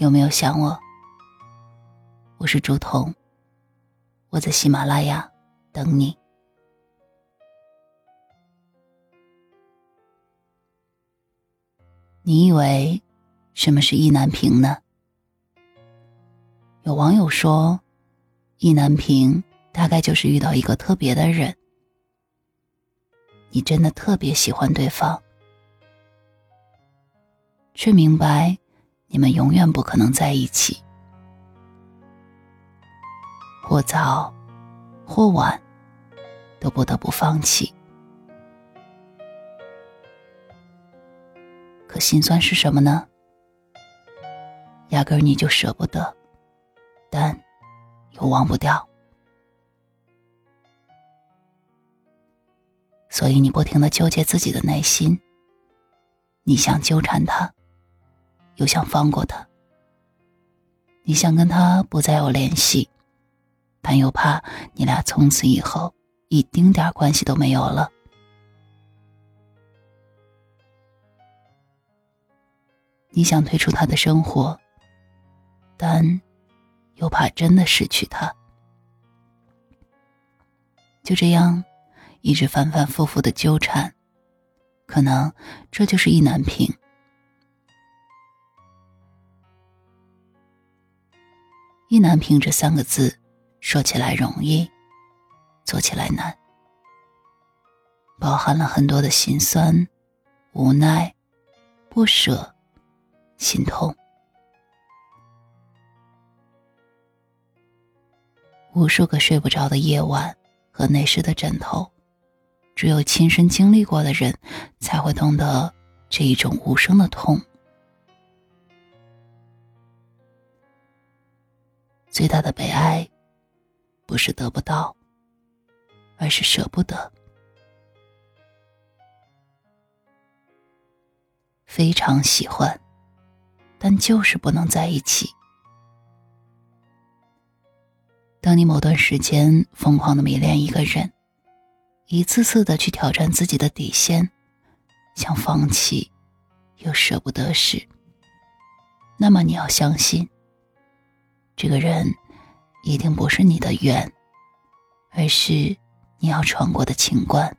有没有想我？我是竹筒，我在喜马拉雅等你。你以为什么是意难平呢？有网友说，意难平大概就是遇到一个特别的人，你真的特别喜欢对方，却明白你们永远不可能在一起，或早或晚都不得不放弃。可心酸是什么呢？压根儿你就舍不得。但又忘不掉，所以你不停的纠结自己的内心。你想纠缠他，又想放过他；你想跟他不再有联系，但又怕你俩从此以后一丁点关系都没有了。你想退出他的生活，但……又怕真的失去他，就这样一直反反复复的纠缠，可能这就是意难平。意难平这三个字，说起来容易，做起来难，包含了很多的心酸、无奈、不舍、心痛。无数个睡不着的夜晚和内湿的枕头，只有亲身经历过的人才会懂得这一种无声的痛。最大的悲哀，不是得不到，而是舍不得。非常喜欢，但就是不能在一起。当你某段时间疯狂的迷恋一个人，一次次的去挑战自己的底线，想放弃，又舍不得时，那么你要相信，这个人一定不是你的缘，而是你要闯过的情关。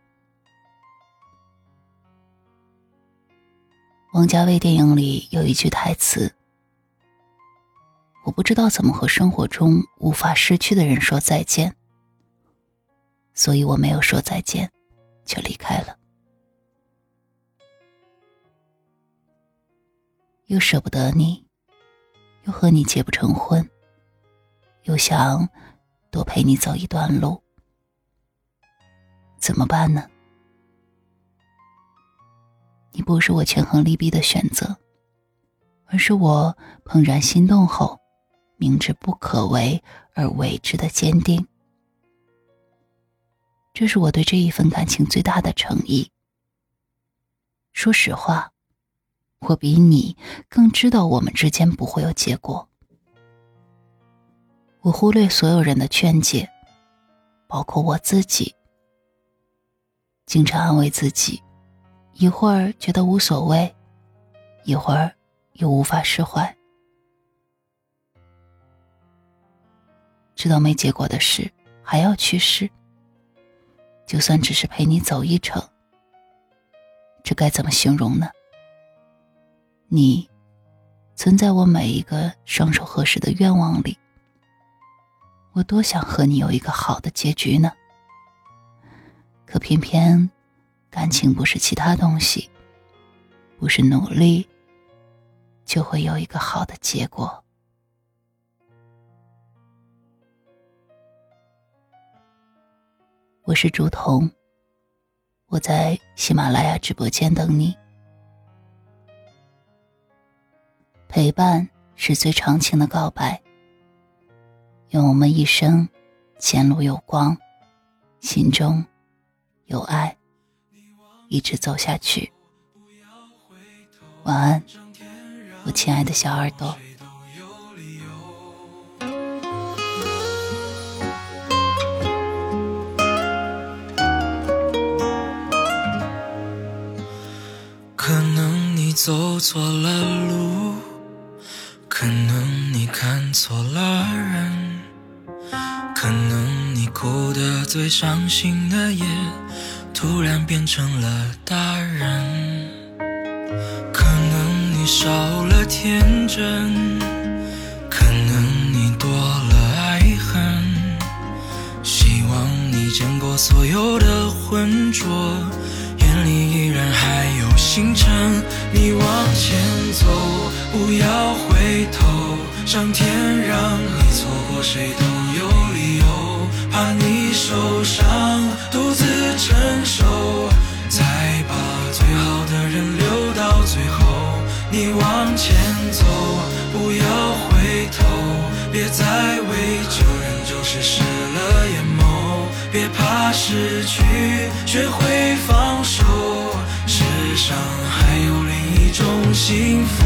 王家卫电影里有一句台词。我不知道怎么和生活中无法失去的人说再见，所以我没有说再见，就离开了。又舍不得你，又和你结不成婚，又想多陪你走一段路，怎么办呢？你不是我权衡利弊的选择，而是我怦然心动后。明知不可为而为之的坚定，这是我对这一份感情最大的诚意。说实话，我比你更知道我们之间不会有结果。我忽略所有人的劝解，包括我自己，经常安慰自己，一会儿觉得无所谓，一会儿又无法释怀。知道没结果的事，还要去试。就算只是陪你走一程，这该怎么形容呢？你，存在我每一个双手合十的愿望里。我多想和你有一个好的结局呢。可偏偏，感情不是其他东西，不是努力，就会有一个好的结果。我是竹筒，我在喜马拉雅直播间等你。陪伴是最长情的告白。愿我们一生前路有光，心中有爱，一直走下去。晚安，我亲爱的小耳朵。可能你走错了路。可能你看错了，可能你哭得最伤心的夜，突然变成了大人。可能你少了天真，可能你多了爱恨。希望你见过所有的浑浊，眼里依然还有星辰。你往前走，不要回头。上天让你错过谁都，怕你受伤独自承受，才把最好的人留到最后。你往前走，不要回头，别再为旧人旧事失了眼眸，别怕失去，学会放手。世上还有另一种幸福，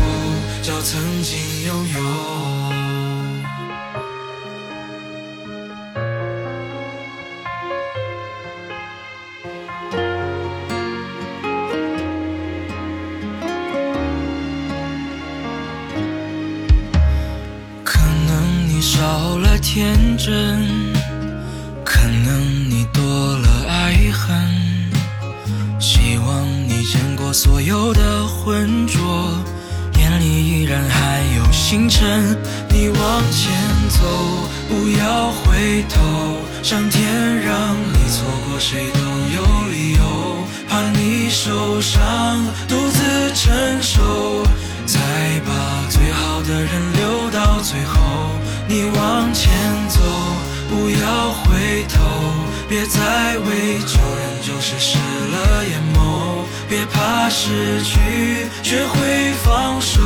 叫曾经拥有。天真，可能你多了爱恨。希望你见过所有的浑浊，眼里依然还有星辰。你往前走，不要回头。上天让你错过谁都有理由，怕你受伤独别再为旧人旧事湿了眼眸，别怕失去，学会放手。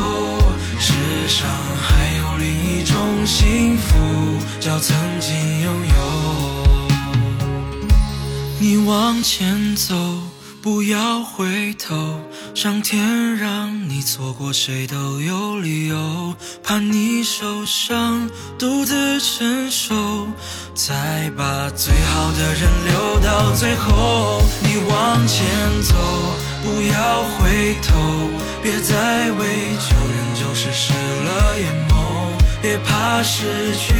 世上还有另一种幸福，叫曾经拥有。你往前走，不要回头。上天让你错过谁都有理由，怕你受伤独自承受，再把最好的人留到最后。你往前走，不要回头，别再为旧人旧事失了眼眸，别怕失去，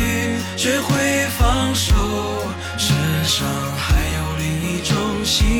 学会放手。世上还有另一种幸福，